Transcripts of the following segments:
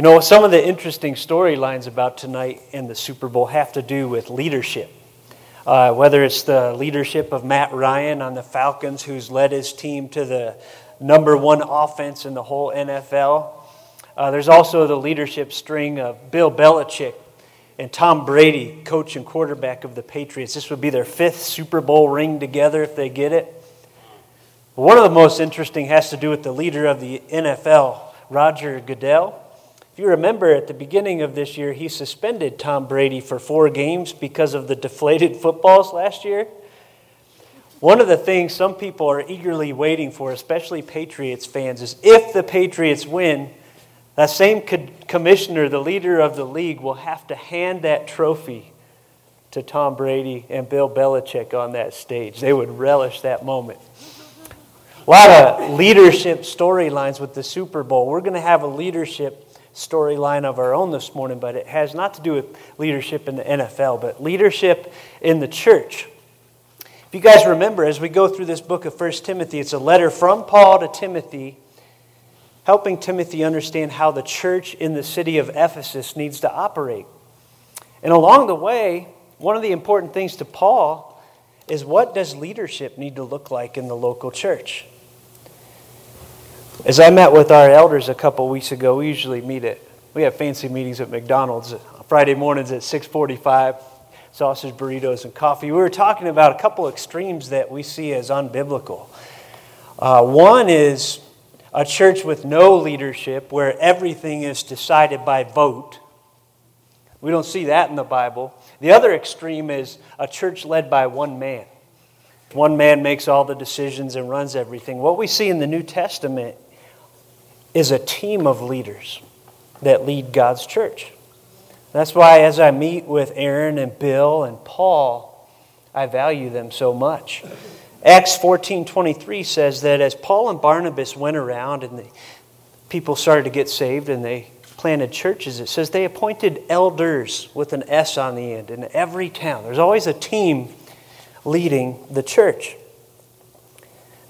You know, some of the interesting storylines about tonight and the Super Bowl have to do with leadership. Uh, whether it's the leadership of Matt Ryan on the Falcons, who's led his team to the number one offense in the whole NFL. Uh, there's also the leadership string of Bill Belichick and Tom Brady, coach and quarterback of the Patriots. This would be their fifth Super Bowl ring together if they get it. One of the most interesting has to do with the leader of the NFL, Roger Goodell. You remember at the beginning of this year, he suspended Tom Brady for four games because of the deflated footballs last year. One of the things some people are eagerly waiting for, especially Patriots fans, is if the Patriots win, that same commissioner, the leader of the league, will have to hand that trophy to Tom Brady and Bill Belichick on that stage. They would relish that moment. A lot of leadership storylines with the Super Bowl. We're going to have a leadership storyline of our own this morning, but it has not to do with leadership in the NFL, but leadership in the church. If you guys remember, as we go through this book of 1 Timothy, it's a letter from Paul to Timothy, helping Timothy understand how the church in the city of Ephesus needs to operate. And along the way, one of the important things to Paul is what does leadership need to look like in the local church? As I met with our elders a couple weeks ago, we usually meet at we have fancy meetings at McDonald's on Friday mornings at 6:45, sausage burritos and coffee. We were talking about a couple extremes that we see as unbiblical. Uh, one is a church with no leadership where everything is decided by vote. We don't see that in the Bible. The other extreme is a church led by one man. One man makes all the decisions and runs everything. What we see in the New Testament is a team of leaders that lead God's church. That's why, as I meet with Aaron and Bill and Paul, I value them so much. Acts 14:23 says that as Paul and Barnabas went around and the people started to get saved and they planted churches, it says they appointed elders with an S on the end in every town. There's always a team leading the church.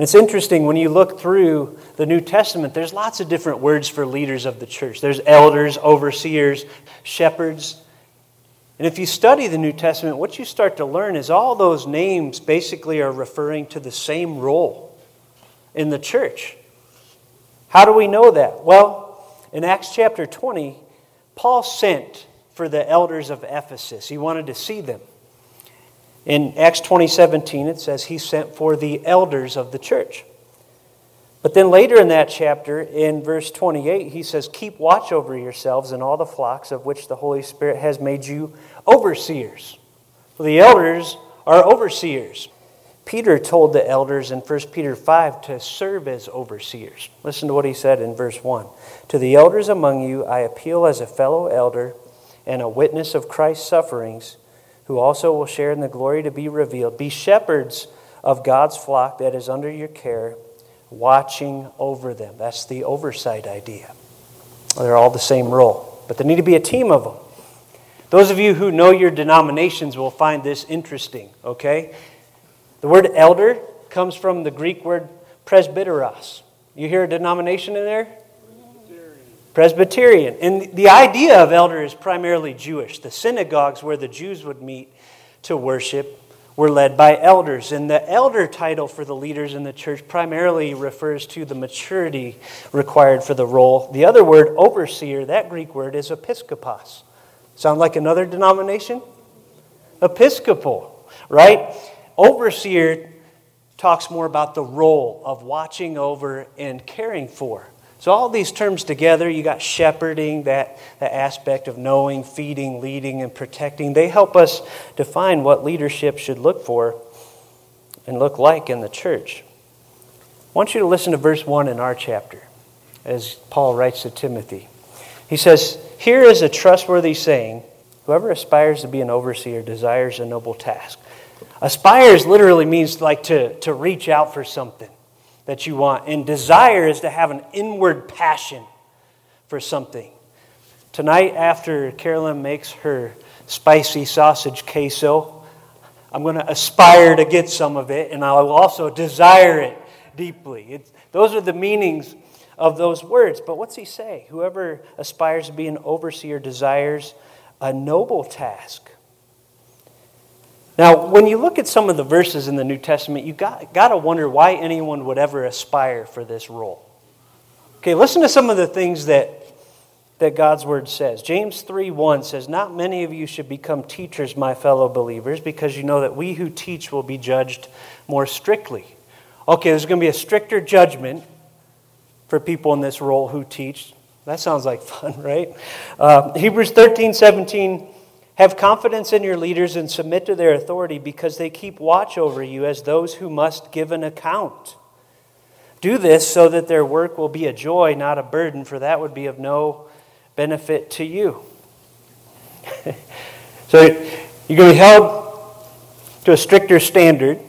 And it's interesting when you look through the New Testament, there's lots of different words for leaders of the church. There's elders, overseers, shepherds. And if you study the New Testament, what you start to learn is all those names basically are referring to the same role in the church. How do we know that? Well, in Acts chapter 20, Paul sent for the elders of Ephesus. He wanted to see them. In Acts 20:17 it says he sent for the elders of the church. But then later in that chapter in verse 28 he says keep watch over yourselves and all the flocks of which the Holy Spirit has made you overseers. Well, the elders are overseers. Peter told the elders in 1 Peter 5 to serve as overseers. Listen to what he said in verse 1. To the elders among you I appeal as a fellow elder and a witness of Christ's sufferings who also will share in the glory to be revealed. Be shepherds of God's flock that is under your care, watching over them. That's the oversight idea. They're all the same role, but there need to be a team of them. Those of you who know your denominations will find this interesting, okay? The word elder comes from the Greek word presbyteros. You hear a denomination in there? Presbyterian. And the idea of elder is primarily Jewish. The synagogues where the Jews would meet to worship were led by elders. And the elder title for the leaders in the church primarily refers to the maturity required for the role. The other word, overseer, that Greek word is episkopos. Sound like another denomination? Episcopal, right? Overseer talks more about the role of watching over and caring for. So, all these terms together, you got shepherding, that, that aspect of knowing, feeding, leading, and protecting. They help us define what leadership should look for and look like in the church. I want you to listen to verse 1 in our chapter as Paul writes to Timothy. He says, Here is a trustworthy saying whoever aspires to be an overseer desires a noble task. Aspires literally means like to, to reach out for something that you want. And desire is to have an inward passion for something. Tonight, after Carolyn makes her spicy sausage queso, I'm going to aspire to get some of it, and I'll also desire it deeply. Those are the meanings of those words. But what's he say? Whoever aspires to be an overseer desires a noble task. Now, when you look at some of the verses in the New Testament, you got, got to wonder why anyone would ever aspire for this role. Okay, listen to some of the things that, that God's word says. James 3 1 says, Not many of you should become teachers, my fellow believers, because you know that we who teach will be judged more strictly. Okay, there's going to be a stricter judgment for people in this role who teach. That sounds like fun, right? Uh, Hebrews 13 17 have confidence in your leaders and submit to their authority because they keep watch over you as those who must give an account. Do this so that their work will be a joy, not a burden, for that would be of no benefit to you. so you're going to be held to a stricter standard,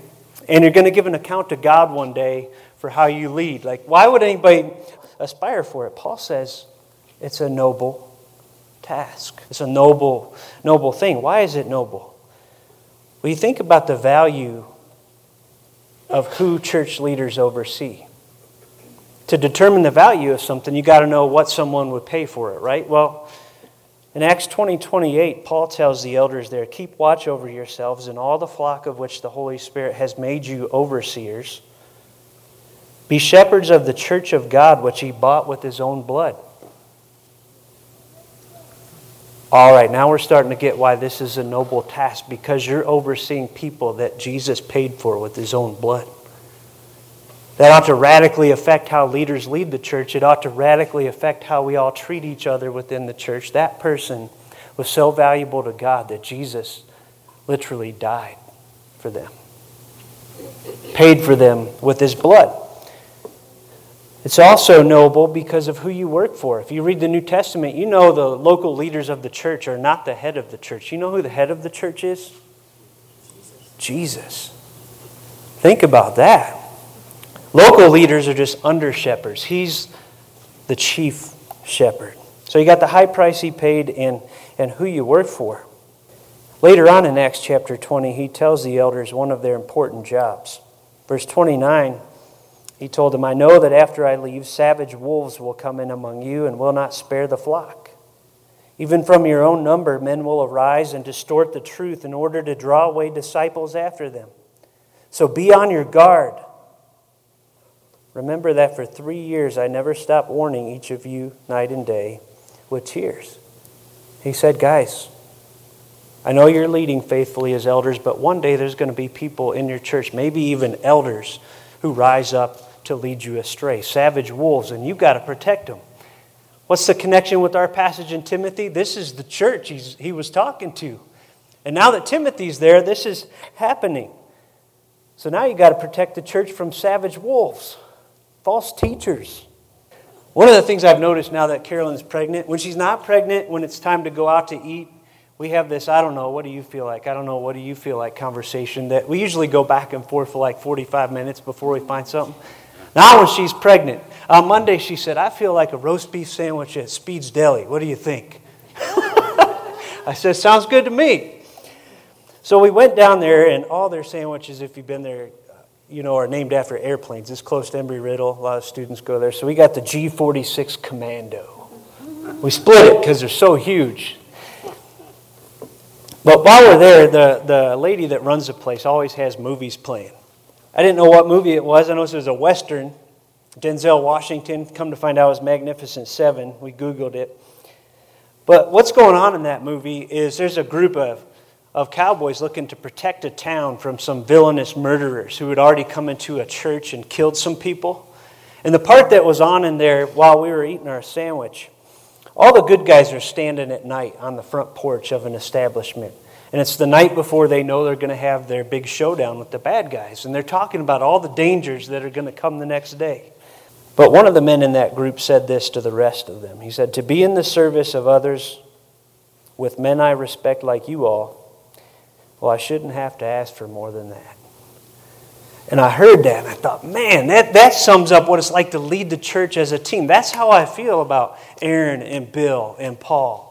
and you're going to give an account to God one day for how you lead. Like, why would anybody aspire for it? Paul says it's a noble task. It's a noble, noble thing. Why is it noble? Well, you think about the value of who church leaders oversee. To determine the value of something, you got to know what someone would pay for it, right? Well, in Acts 20 28, Paul tells the elders there, Keep watch over yourselves and all the flock of which the Holy Spirit has made you overseers. Be shepherds of the church of God, which he bought with his own blood. All right, now we're starting to get why this is a noble task because you're overseeing people that Jesus paid for with his own blood. That ought to radically affect how leaders lead the church. It ought to radically affect how we all treat each other within the church. That person was so valuable to God that Jesus literally died for them, paid for them with his blood. It's also noble because of who you work for. If you read the New Testament, you know the local leaders of the church are not the head of the church. You know who the head of the church is? Jesus. Think about that. Local leaders are just under shepherds. He's the chief shepherd. So you got the high price he paid and, and who you work for. Later on in Acts chapter 20, he tells the elders one of their important jobs. Verse 29 he told them, I know that after I leave, savage wolves will come in among you and will not spare the flock. Even from your own number, men will arise and distort the truth in order to draw away disciples after them. So be on your guard. Remember that for three years I never stopped warning each of you night and day with tears. He said, Guys, I know you're leading faithfully as elders, but one day there's going to be people in your church, maybe even elders, who rise up to lead you astray. Savage wolves, and you've got to protect them. What's the connection with our passage in Timothy? This is the church he was talking to. And now that Timothy's there, this is happening. So now you've got to protect the church from savage wolves, false teachers. One of the things I've noticed now that Carolyn's pregnant, when she's not pregnant, when it's time to go out to eat, we have this, I don't know, what do you feel like? I don't know, what do you feel like conversation that we usually go back and forth for like 45 minutes before we find something. Now, when she's pregnant, on Monday she said, I feel like a roast beef sandwich at Speed's Deli. What do you think? I said, Sounds good to me. So we went down there, and all their sandwiches, if you've been there, you know, are named after airplanes. It's close to Embry Riddle. A lot of students go there. So we got the C 46 Commando. We split it because they're so huge. But while we're there, the, the lady that runs the place always has movies playing. I didn't know what movie it was. I know it was a Western. Denzel Washington, come to find out, it was Magnificent Seven. We Googled it. But what's going on in that movie is there's a group of, of cowboys looking to protect a town from some villainous murderers who had already come into a church and killed some people. And the part that was on in there while we were eating our sandwich, all the good guys are standing at night on the front porch of an establishment. And it's the night before they know they're going to have their big showdown with the bad guys. And they're talking about all the dangers that are going to come the next day. But one of the men in that group said this to the rest of them. He said, To be in the service of others with men I respect like you all, well, I shouldn't have to ask for more than that. And I heard that and I thought, man, that, that sums up what it's like to lead the church as a team. That's how I feel about Aaron and Bill and Paul.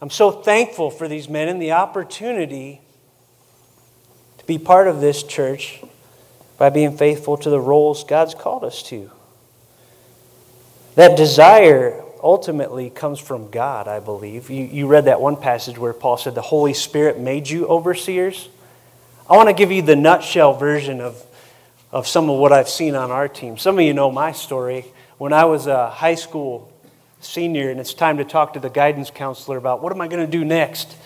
I'm so thankful for these men and the opportunity to be part of this church by being faithful to the roles God's called us to. That desire ultimately comes from God, I believe. You, you read that one passage where Paul said the Holy Spirit made you overseers. I want to give you the nutshell version of, of some of what I've seen on our team. Some of you know my story. When I was a high school senior and it's time to talk to the guidance counselor about what am I going to do next,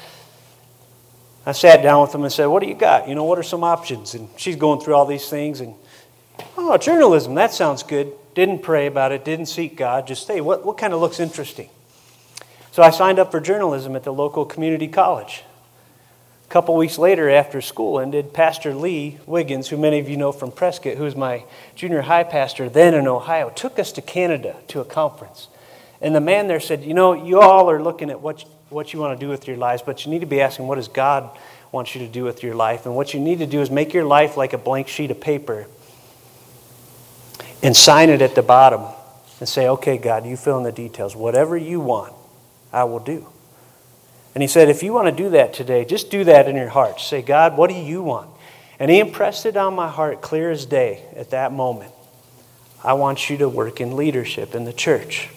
I sat down with them and said, What do you got? You know, what are some options? And she's going through all these things and, oh, journalism, that sounds good. Didn't pray about it, didn't seek God, just, hey, what, what kind of looks interesting? So I signed up for journalism at the local community college. A couple weeks later, after school ended, Pastor Lee Wiggins, who many of you know from Prescott, who was my junior high pastor then in Ohio, took us to Canada to a conference. And the man there said, You know, you all are looking at what, what you want to do with your lives, but you need to be asking, What does God want you to do with your life? And what you need to do is make your life like a blank sheet of paper and sign it at the bottom and say, okay, God, you fill in the details. Whatever you want, I will do. And he said, if you want to do that today, just do that in your heart. Say, God, what do you want? And he impressed it on my heart clear as day at that moment. I want you to work in leadership in the church.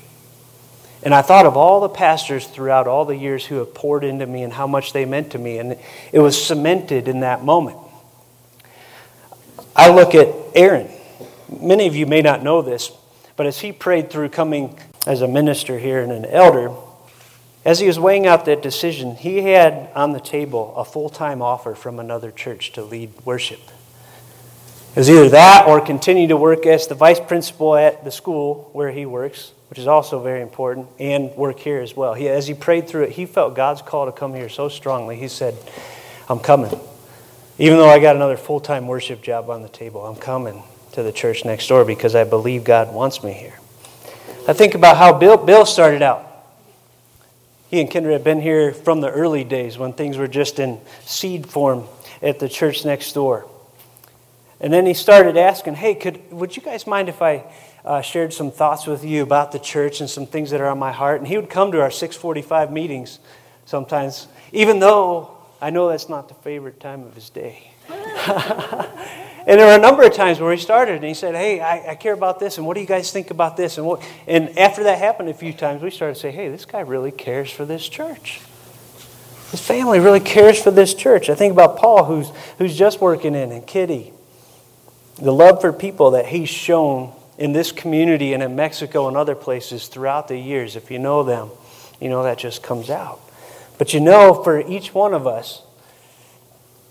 And I thought of all the pastors throughout all the years who have poured into me and how much they meant to me. And it was cemented in that moment. I look at Aaron many of you may not know this, but as he prayed through coming as a minister here and an elder, as he was weighing out that decision, he had on the table a full time offer from another church to lead worship. It was either that or continue to work as the vice principal at the school where he works, which is also very important, and work here as well. He, as he prayed through it, he felt God's call to come here so strongly. He said, I'm coming. Even though I got another full time worship job on the table, I'm coming to the church next door because I believe God wants me here. I think about how Bill, Bill started out. He and Kendra have been here from the early days when things were just in seed form at the church next door. And then he started asking, hey, could, would you guys mind if I uh, shared some thoughts with you about the church and some things that are on my heart? And he would come to our 645 meetings sometimes, even though I know that's not the favorite time of his day. And there were a number of times where he started and he said, Hey, I, I, care about this, and what do you guys think about this? And, what, and after that happened a few times, we started to say, Hey, this guy really cares for this church. His family really cares for this church. I think about Paul, who's, who's just working in, and Kitty. The love for people that he's shown in this community and in Mexico and other places throughout the years. If you know them, you know that just comes out. But you know, for each one of us,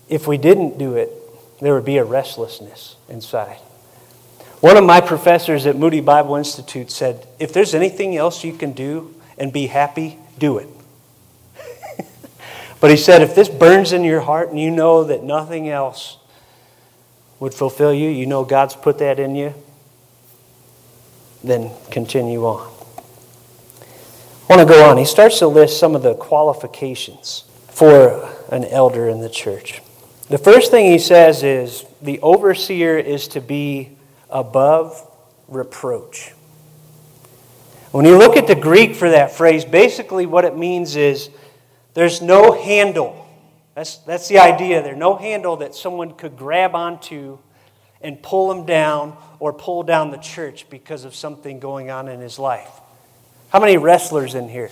if we didn't do it, there would be a restlessness inside. One of my professors at Moody Bible Institute said, If there's anything else you can do and be happy, do it. but he said, If this burns in your heart and you know that nothing else would fulfill you, you know God's put that in you, then continue on. I want to go on. He starts to list some of the qualifications for an elder in the church. The first thing he says is the overseer is to be above reproach. When you look at the Greek for that phrase, basically what it means is there's no handle. That's, that's the idea there. No handle that someone could grab onto and pull him down or pull down the church because of something going on in his life. How many wrestlers in here?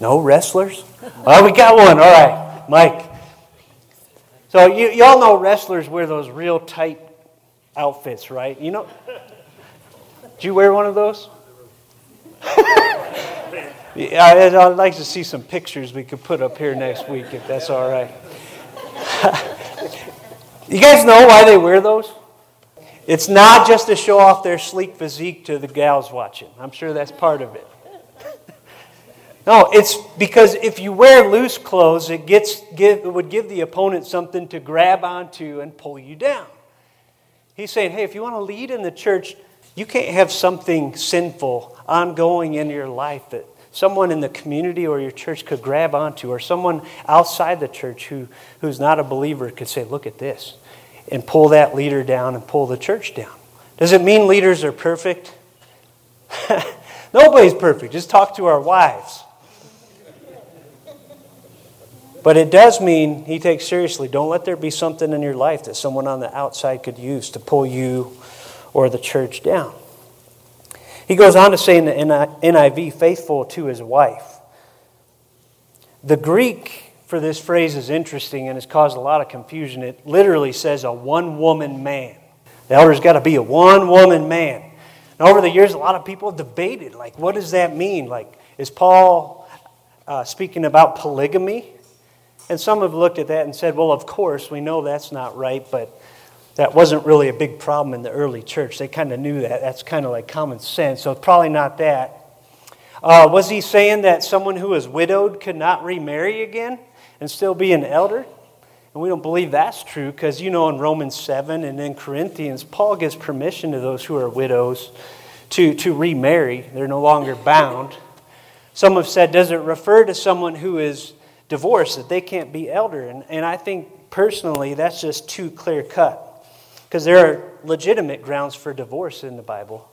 No wrestlers? Oh, we got one. All right. Mike. So you, you all know wrestlers wear those real tight outfits, right? You know, do you wear one of those? yeah, I'd like to see some pictures we could put up here next week if that's all right. you guys know why they wear those? It's not just to show off their sleek physique to the gals watching. I'm sure that's part of it. No, it's because if you wear loose clothes, it, gets, give, it would give the opponent something to grab onto and pull you down. He's saying, hey, if you want to lead in the church, you can't have something sinful ongoing in your life that someone in the community or your church could grab onto, or someone outside the church who, who's not a believer could say, look at this, and pull that leader down and pull the church down. Does it mean leaders are perfect? Nobody's perfect. Just talk to our wives. But it does mean he takes seriously. Don't let there be something in your life that someone on the outside could use to pull you or the church down. He goes on to say in the NIV, faithful to his wife. The Greek for this phrase is interesting and has caused a lot of confusion. It literally says a one woman man. The elder's got to be a one woman man. And over the years, a lot of people have debated, like, what does that mean? Like, is Paul uh, speaking about polygamy? And some have looked at that and said, well, of course, we know that's not right, but that wasn't really a big problem in the early church. They kind of knew that. That's kind of like common sense, so probably not that. Uh, was he saying that someone who is widowed could not remarry again and still be an elder? And we don't believe that's true because, you know, in Romans 7 and in Corinthians, Paul gives permission to those who are widows to, to remarry. They're no longer bound. Some have said, does it refer to someone who is divorced, that they can't be elder? And, and I think personally that's just too clear cut because there are legitimate grounds for divorce in the Bible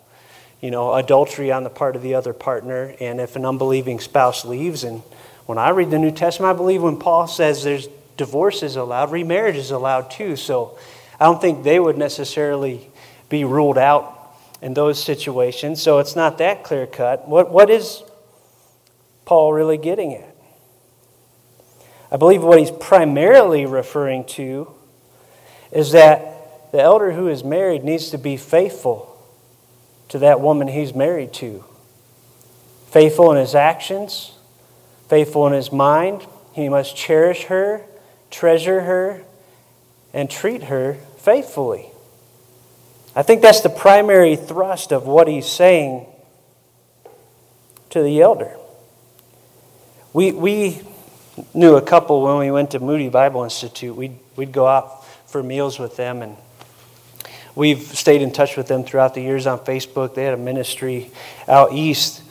you know, adultery on the part of the other partner, and if an unbelieving spouse leaves. And when I read the New Testament, I believe when Paul says there's divorce is allowed, remarriage is allowed too. So I don't think they would necessarily be ruled out in those situations. So it's not that clear cut. What, what is Paul really getting at? I believe what he's primarily referring to is that the elder who is married needs to be faithful to that woman he's married to. Faithful in his actions, faithful in his mind. He must cherish her, treasure her, and treat her faithfully. I think that's the primary thrust of what he's saying to the elder. We, we knew a couple when we went to Moody Bible Institute. We'd, we'd go out for meals with them, and We've stayed in touch with them throughout the years on Facebook. They had a ministry out east.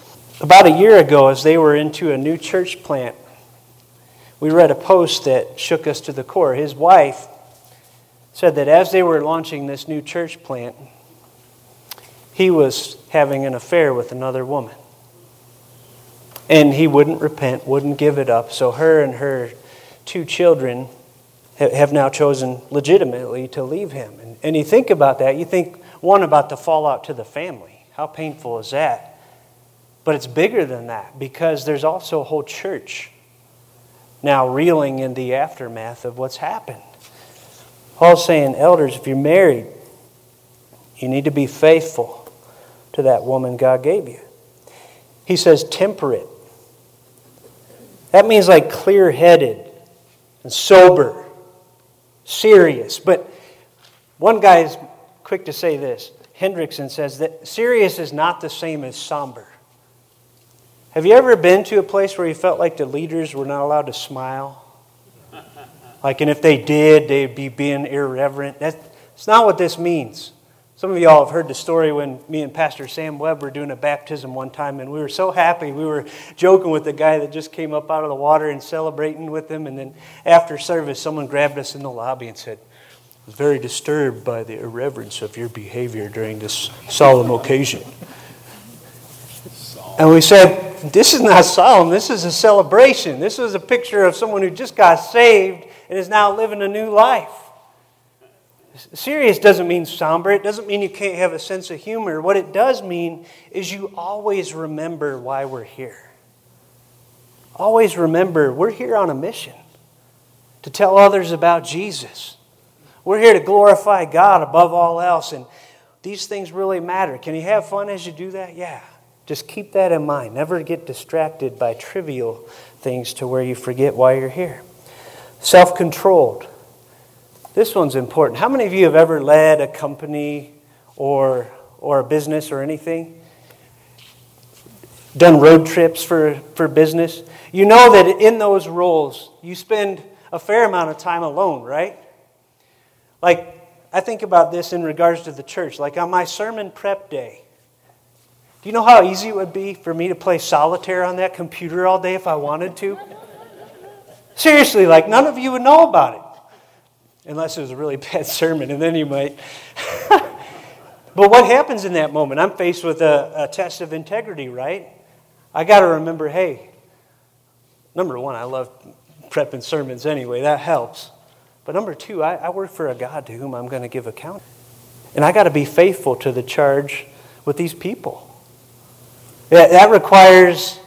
About a year ago, as they were into a new church plant, we read a post that shook us to the core. His wife said that as they were launching this new church plant, he was having an affair with another woman. And he wouldn't repent, wouldn't give it up. So her and her two children have now chosen legitimately to leave him. And, you think about that, you think, one, about the fallout to the family. How painful is that? But it's bigger than that because there's also a whole church now reeling in the aftermath of what's happened. Paul's saying, elders, if you're married, you need to be faithful to that woman God gave you. He says, temperate. That means like clear headed and sober serious. But one guy is quick to say this. Hendriksen says that serious is not the same as somber. Have you ever been to a place where you felt like the leaders were not allowed to smile? Like, and if they did, they'd be being irreverent. That's not what this means. Some of y'all have heard the story when me and Pastor Sam Webb were doing a baptism one time, and we were so happy. We were joking with the guy that just came up out of the water and celebrating with him. And then after service, someone grabbed us in the lobby and said, was very disturbed by the irreverence of your behavior during this solemn occasion. And we said, This is not solemn, this is a celebration. This is a picture of someone who just got saved and is now living a new life. Serious doesn't mean somber. It doesn't mean you can't have a sense of humor. What it does mean is you always remember why we're here. Always remember we're here on a mission to tell others about Jesus. We're here to glorify God above all else, and these things really matter. Can you have fun as you do that? Yeah. Just keep that in mind. Never get distracted by trivial things to where you forget why you're here. Self controlled. This one's important. How many of you have ever led a company or, or a business or anything? Done road trips for, for business? You know that in those roles, you spend a fair amount of time alone, right? Like, I think about this in regards to the church. Like on my sermon prep day, do you know how easy it would be for me to play solitaire on that computer all day if I wanted to? Seriously, like none of you would know about it unless it was a really bad sermon, and then you might. but what happens in that moment? I'm faced with a, a test of integrity, right? I got to remember hey, number one, I love prepping sermons anyway, that helps. But number two, I, I work for a God to whom I'm going to give account. And I got to be faithful to the charge with these people. That requires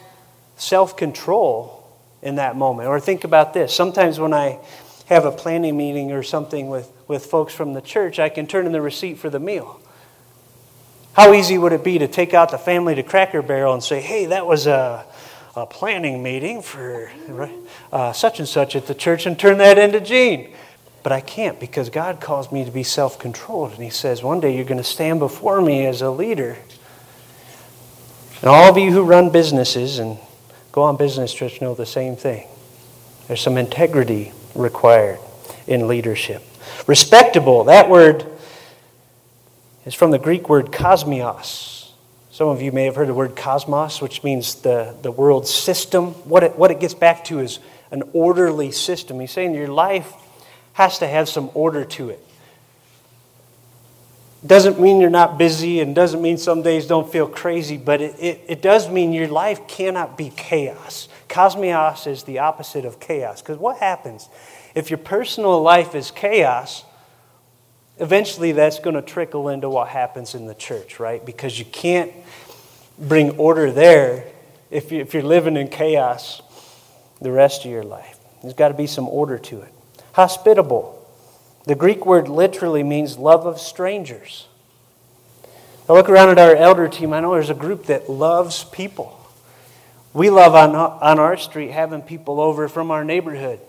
self control in that moment. Or think about this sometimes when I have a planning meeting or something with, with folks from the church, I can turn in the receipt for the meal. How easy would it be to take out the family to Cracker Barrel and say, hey, that was a, a planning meeting for uh, such and such at the church and turn that into Gene? But I can't because God calls me to be self controlled. And He says, one day you're going to stand before me as a leader. And all of you who run businesses and go on business trips know the same thing. There's some integrity required in leadership. Respectable, that word is from the Greek word kosmos. Some of you may have heard the word cosmos, which means the, the world system. What it, what it gets back to is an orderly system. He's saying your life has to have some order to it. Doesn't mean you're not busy and doesn't mean some days don't feel crazy, but it, it, it does mean your life cannot be chaos. Cosmos is the opposite of chaos. Because what happens? If your personal life is chaos, eventually that's going to trickle into what happens in the church, right? Because you can't bring order there if, you, if you're living in chaos the rest of your life. There's got to be some order to it. Hospitable. The Greek word literally means love of strangers. I look around at our elder team, I know there's a group that loves people. We love on, on our street having people over from our neighborhood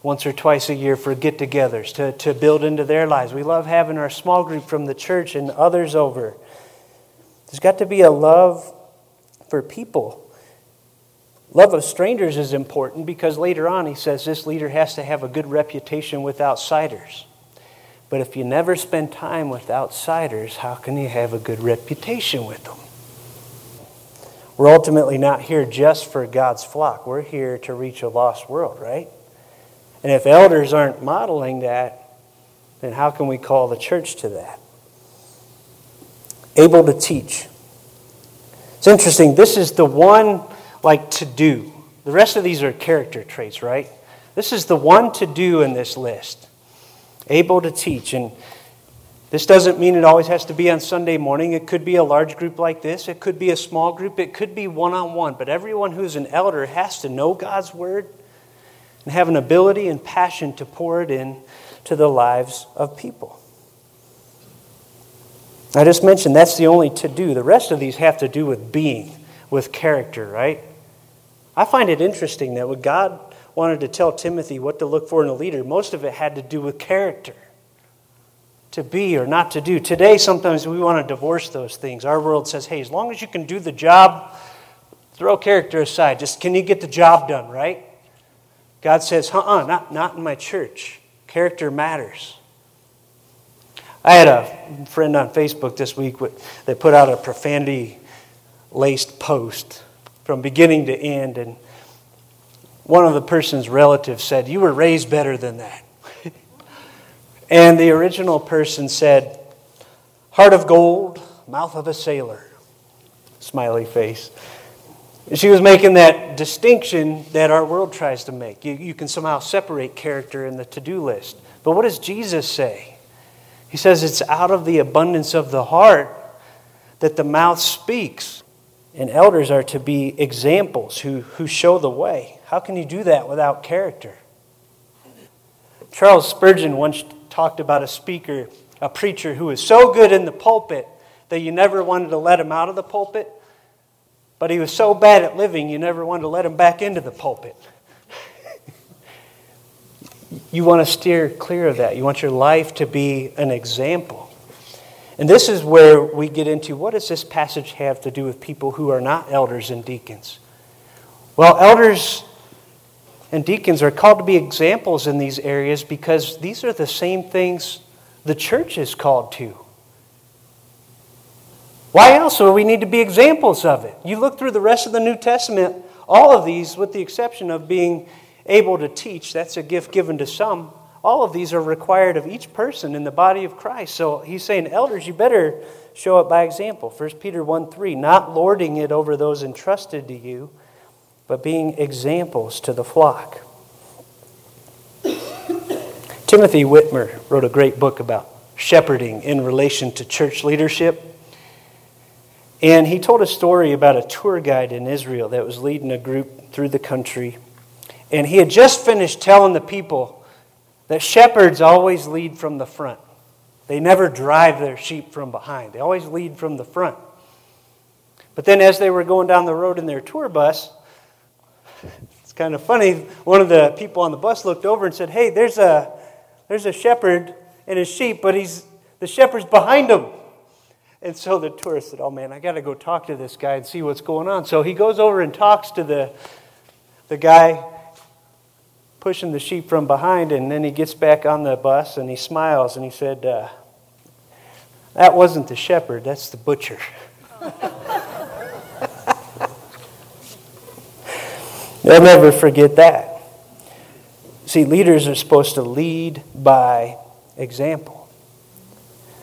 once or twice a year for get togethers to, to build into their lives. We love having our small group from the church and others over. There's got to be a love for people. Love of strangers is important because later on he says this leader has to have a good reputation with outsiders. But if you never spend time with outsiders, how can you have a good reputation with them? We're ultimately not here just for God's flock. We're here to reach a lost world, right? And if elders aren't modeling that, then how can we call the church to that? Able to teach. It's interesting. This is the one, like, to do. The rest of these are character traits, right? This is the one to do in this list able to teach. And this doesn't mean it always has to be on Sunday morning. It could be a large group like this, it could be a small group, it could be one on one. But everyone who's an elder has to know God's word and have an ability and passion to pour it in to the lives of people. I just mentioned that's the only to do. The rest of these have to do with being, with character, right? I find it interesting that when God wanted to tell Timothy what to look for in a leader, most of it had to do with character to be or not to do. Today, sometimes we want to divorce those things. Our world says, hey, as long as you can do the job, throw character aside. Just can you get the job done, right? God says, uh uh not, not in my church. Character matters. I had a friend on Facebook this week that put out a profanity laced post from beginning to end, and one of the person's relatives said, You were raised better than that. and the original person said, Heart of gold, mouth of a sailor. Smiley face. She was making that distinction that our world tries to make. You, you can somehow separate character in the to do list. But what does Jesus say? He says it's out of the abundance of the heart that the mouth speaks. And elders are to be examples who, who show the way. How can you do that without character? Charles Spurgeon once talked about a speaker, a preacher who was so good in the pulpit that you never wanted to let him out of the pulpit, but he was so bad at living you never wanted to let him back into the pulpit. you want to steer clear of that. You want your life to be an example. And this is where we get into what does this passage have to do with people who are not elders and deacons? Well, elders and deacons are called to be examples in these areas because these are the same things the church is called to. Why else would we need to be examples of it? You look through the rest of the New Testament, all of these, with the exception of being able to teach, that's a gift given to some. All of these are required of each person in the body of Christ. So he's saying, elders, you better show it by example. 1 Peter 1 3, not lording it over those entrusted to you but being examples to the flock. Timothy Witmer wrote a great book about shepherding in relation to church leadership. And he told a story about a tour guide in Israel that was leading a group through the country. And he had just finished telling the people that shepherds always lead from the front. They never drive their sheep from behind, they always lead from the front. But then, as they were going down the road in their tour bus, it's kind of funny. One of the people on the bus looked over and said, Hey, there's a, there's a shepherd and his sheep, but he's, the shepherd's behind him. And so the tourist said, Oh man, I got to go talk to this guy and see what's going on. So he goes over and talks to the, the guy pushing the sheep from behind, and then he gets back on the bus and he smiles and he said, uh, That wasn't the shepherd, that's the butcher. They'll never forget that. See, leaders are supposed to lead by example.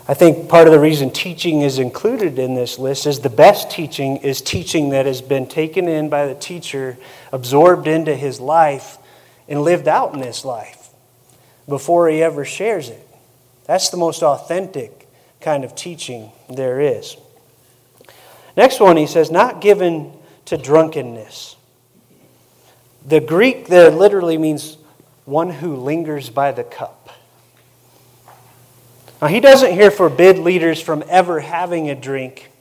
I think part of the reason teaching is included in this list is the best teaching is teaching that has been taken in by the teacher, absorbed into his life, and lived out in this life before he ever shares it. That's the most authentic kind of teaching there is. Next one, he says, not given to drunkenness. The Greek there literally means one who lingers by the cup. Now, he doesn't here forbid leaders from ever having a drink,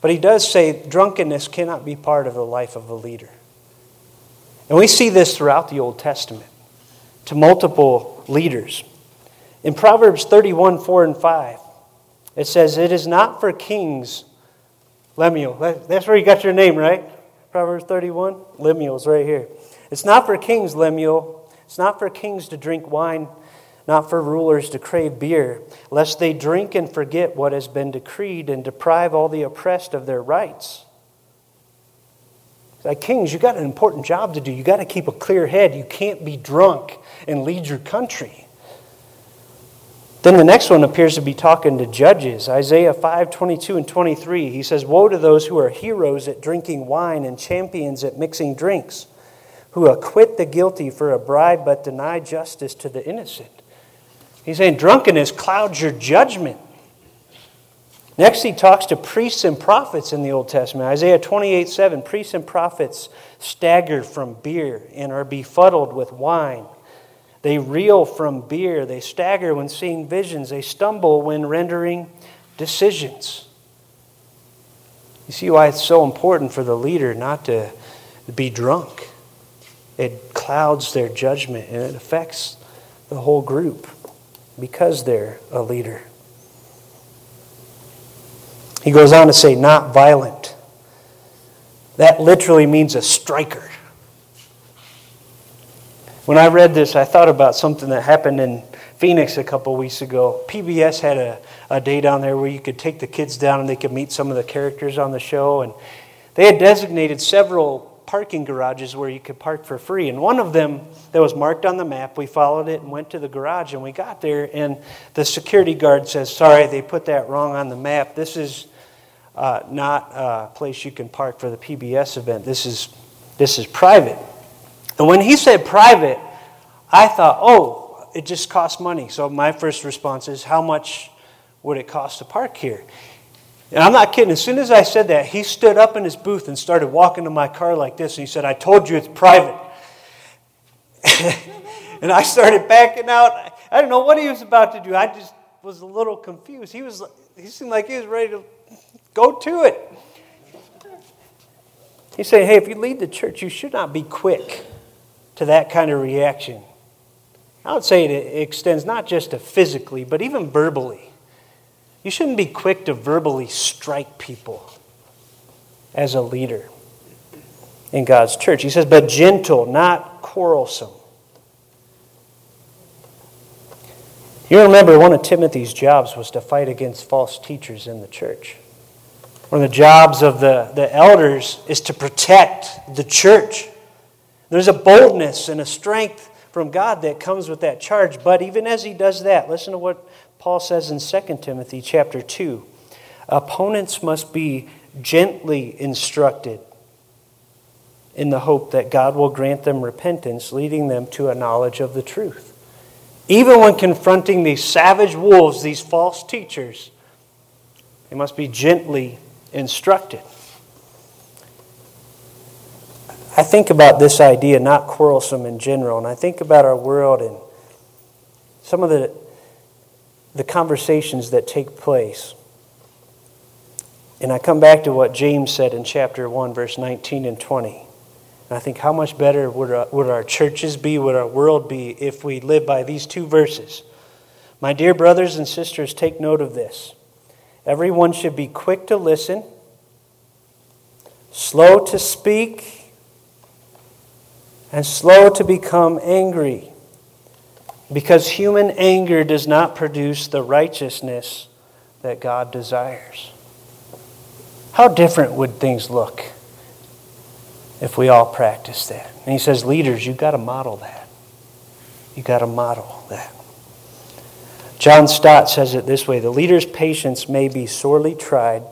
but he does say drunkenness cannot be part of the life of a leader. And we see this throughout the Old Testament to multiple leaders. In Proverbs 31 4 and 5, it says, It is not for kings, Lemuel. That's where you got your name, right? Proverbs 31? Lemuel's right here. It's not for kings, Lemuel. It's not for kings to drink wine not for rulers to crave beer, lest they drink and forget what has been decreed and deprive all the oppressed of their rights. Like kings, you got an important job to do. You got to keep a clear head. You can't be drunk and lead your country. Then the next one appears to be talking to judges. Isaiah 5 22 and 23. He says, Woe to those who are heroes at drinking wine and champions at mixing drinks, who acquit the guilty for a bribe but deny justice to the innocent. He's saying drunkenness clouds your judgment. Next, he talks to priests and prophets in the Old Testament. Isaiah 28 7 Priests and prophets stagger from beer and are befuddled with wine. They reel from beer. They stagger when seeing visions. They stumble when rendering decisions. You see why it's so important for the leader not to be drunk. It clouds their judgment and it affects the whole group because they're a leader. He goes on to say, not violent. That literally means a striker. When I read this, I thought about something that happened in Phoenix a couple weeks ago. PBS had a, a day down there where you could take the kids down and they could meet some of the characters on the show. And they had designated several parking garages where you could park for free. And one of them that was marked on the map, we followed it and went to the garage. And we got there, and the security guard says, Sorry, they put that wrong on the map. This is uh, not a place you can park for the PBS event. This is, this is private. And when he said private, I thought, Oh, it just costs money. So my first response is, How much would it cost to park here? And I'm not kidding. As soon as I said that, he stood up in his booth and started walking to my car like this. And he said, I told you it's private. and I started backing out. I didn't know what he was about to do. I just was a little confused. He, was, he seemed like he was ready to go to it. He's saying, hey, if you lead the church, you should not be quick to that kind of reaction. I would say it extends not just to physically, but even verbally. You shouldn't be quick to verbally strike people as a leader in God's church. He says, but gentle, not quarrelsome. You remember one of Timothy's jobs was to fight against false teachers in the church. One of the jobs of the, the elders is to protect the church. There's a boldness and a strength from God that comes with that charge. But even as he does that, listen to what Paul says in 2 Timothy chapter 2 opponents must be gently instructed in the hope that God will grant them repentance, leading them to a knowledge of the truth. Even when confronting these savage wolves, these false teachers, they must be gently instructed. I think about this idea, not quarrelsome in general, and I think about our world and some of the, the conversations that take place. And I come back to what James said in chapter 1, verse 19 and 20. And I think, how much better would our, would our churches be, would our world be, if we live by these two verses? My dear brothers and sisters, take note of this. Everyone should be quick to listen, slow to speak, and slow to become angry, because human anger does not produce the righteousness that God desires. How different would things look if we all practiced that? And he says, leaders, you've got to model that. You've got to model that. John Stott says it this way The leader's patience may be sorely tried,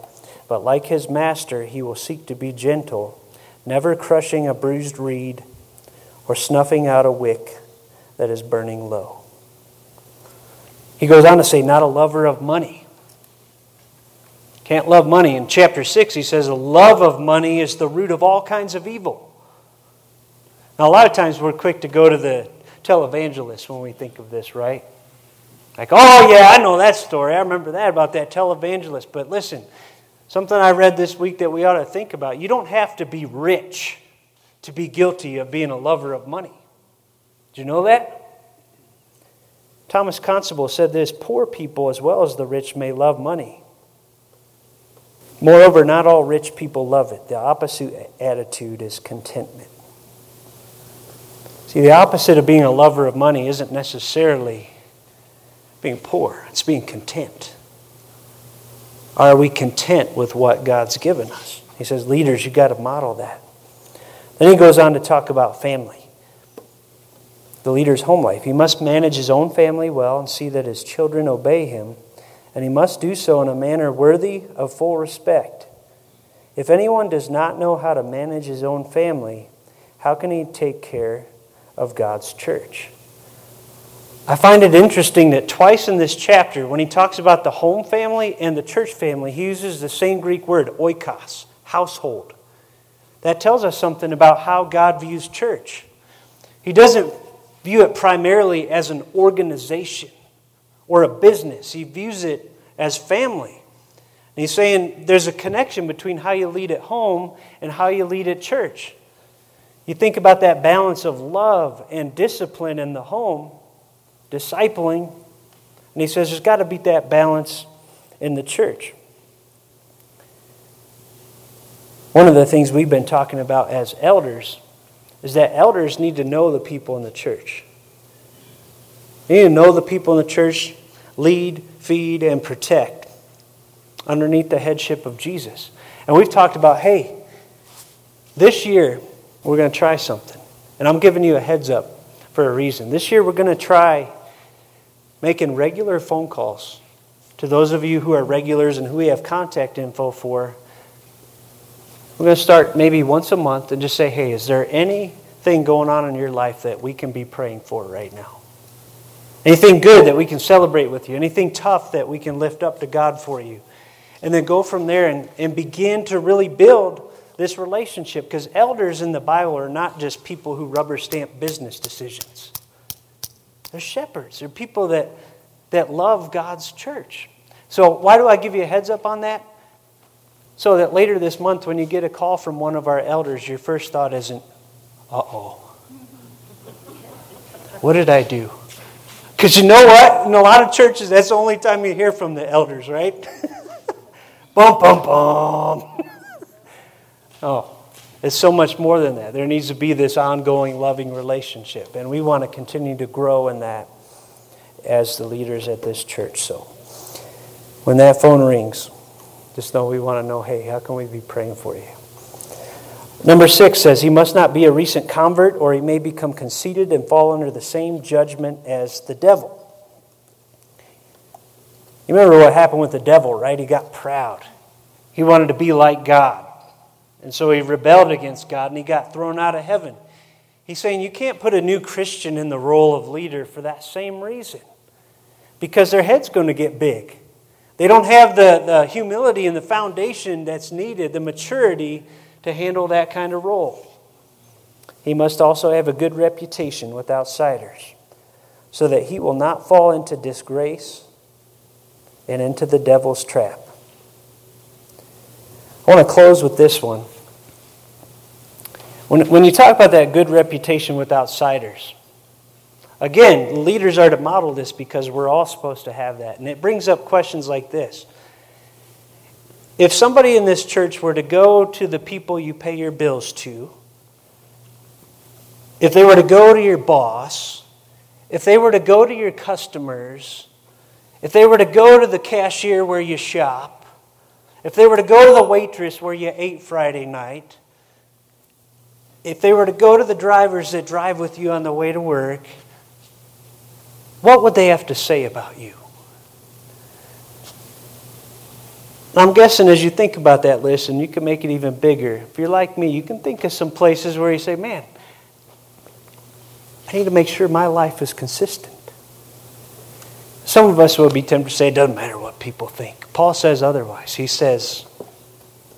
but like his master, he will seek to be gentle, never crushing a bruised reed or snuffing out a wick that is burning low. He goes on to say, not a lover of money. Can't love money. In chapter 6, he says, the love of money is the root of all kinds of evil. Now, a lot of times we're quick to go to the televangelist when we think of this, right? Like, oh, yeah, I know that story. I remember that about that televangelist. But listen, something I read this week that we ought to think about. You don't have to be rich to be guilty of being a lover of money. Do you know that? Thomas Constable said this poor people as well as the rich may love money. Moreover, not all rich people love it. The opposite attitude is contentment. See, the opposite of being a lover of money isn't necessarily being poor, it's being content. Are we content with what God's given us? He says, leaders, you've got to model that. Then he goes on to talk about family. The leader's home life. He must manage his own family well and see that his children obey him, and he must do so in a manner worthy of full respect. If anyone does not know how to manage his own family, how can he take care of God's church? I find it interesting that twice in this chapter, when he talks about the home family and the church family, he uses the same Greek word, oikos, household. That tells us something about how God views church. He doesn't view it primarily as an organization or a business, He views it as family. And he's saying there's a connection between how you lead at home and how you lead at church. You think about that balance of love and discipline in the home, discipling, and he says there's got to be that balance in the church. One of the things we've been talking about as elders is that elders need to know the people in the church. They need to know the people in the church, lead, feed, and protect underneath the headship of Jesus. And we've talked about hey, this year we're going to try something. And I'm giving you a heads up for a reason. This year we're going to try making regular phone calls to those of you who are regulars and who we have contact info for we're going to start maybe once a month and just say, hey, is there anything going on in your life that we can be praying for right now? Anything good that we can celebrate with you? Anything tough that we can lift up to God for you? And then go from there and, and begin to really build this relationship because elders in the Bible are not just people who rubber stamp business decisions. They're shepherds. They're people that, that love God's church. So, why do I give you a heads up on that? So that later this month, when you get a call from one of our elders, your first thought isn't, uh oh. What did I do? Because you know what? In a lot of churches, that's the only time you hear from the elders, right? bum, bum, bum. Oh, it's so much more than that. There needs to be this ongoing, loving relationship. And we want to continue to grow in that as the leaders at this church. So when that phone rings, just know we want to know hey, how can we be praying for you? Number six says he must not be a recent convert or he may become conceited and fall under the same judgment as the devil. You remember what happened with the devil, right? He got proud. He wanted to be like God. And so he rebelled against God and he got thrown out of heaven. He's saying you can't put a new Christian in the role of leader for that same reason because their head's going to get big. They don't have the, the humility and the foundation that's needed, the maturity to handle that kind of role. He must also have a good reputation with outsiders so that he will not fall into disgrace and into the devil's trap. I want to close with this one. When, when you talk about that good reputation with outsiders, again, leaders are to model this because we're all supposed to have that. And it brings up questions like this If somebody in this church were to go to the people you pay your bills to, if they were to go to your boss, if they were to go to your customers, if they were to go to the cashier where you shop, if they were to go to the waitress where you ate Friday night, if they were to go to the drivers that drive with you on the way to work, what would they have to say about you? I'm guessing as you think about that list, and you can make it even bigger, if you're like me, you can think of some places where you say, man, I need to make sure my life is consistent. Some of us will be tempted to say it doesn't matter what people think. Paul says otherwise. He says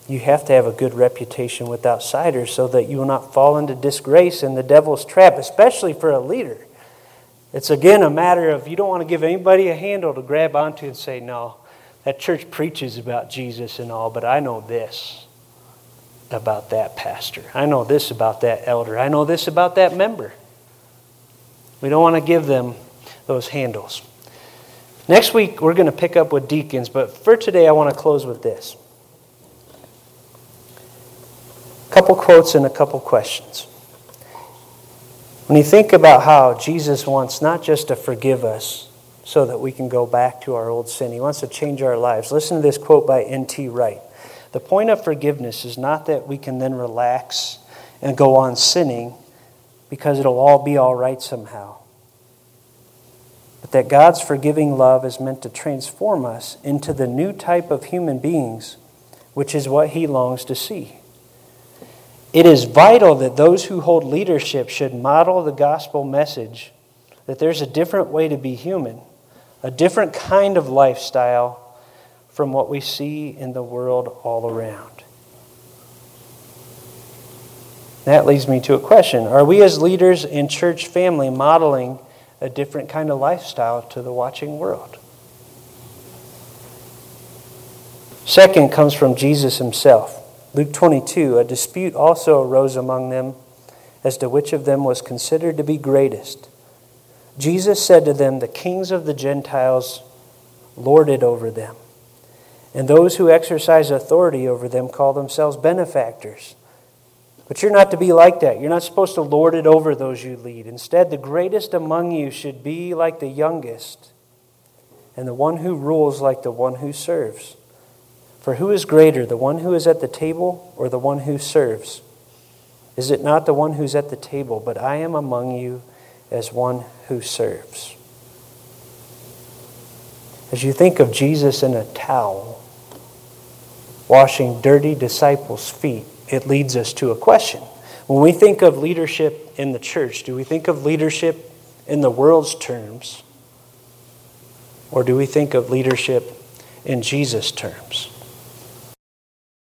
you have to have a good reputation with outsiders so that you will not fall into disgrace and the devil's trap, especially for a leader. It's again a matter of you don't want to give anybody a handle to grab onto and say, no, that church preaches about Jesus and all, but I know this about that pastor. I know this about that elder. I know this about that member. We don't want to give them those handles. Next week, we're going to pick up with deacons, but for today, I want to close with this. A couple quotes and a couple questions. When you think about how Jesus wants not just to forgive us so that we can go back to our old sin, He wants to change our lives. Listen to this quote by N.T. Wright. The point of forgiveness is not that we can then relax and go on sinning because it'll all be all right somehow but that God's forgiving love is meant to transform us into the new type of human beings, which is what He longs to see. It is vital that those who hold leadership should model the gospel message that there's a different way to be human, a different kind of lifestyle from what we see in the world all around. That leads me to a question Are we as leaders in church family modeling a different kind of lifestyle to the watching world. Second comes from Jesus himself. Luke 22 A dispute also arose among them as to which of them was considered to be greatest. Jesus said to them, The kings of the Gentiles lord it over them, and those who exercise authority over them call themselves benefactors. But you're not to be like that. You're not supposed to lord it over those you lead. Instead, the greatest among you should be like the youngest, and the one who rules like the one who serves. For who is greater, the one who is at the table or the one who serves? Is it not the one who's at the table, but I am among you as one who serves? As you think of Jesus in a towel, washing dirty disciples' feet, it leads us to a question. When we think of leadership in the church, do we think of leadership in the world's terms? Or do we think of leadership in Jesus' terms?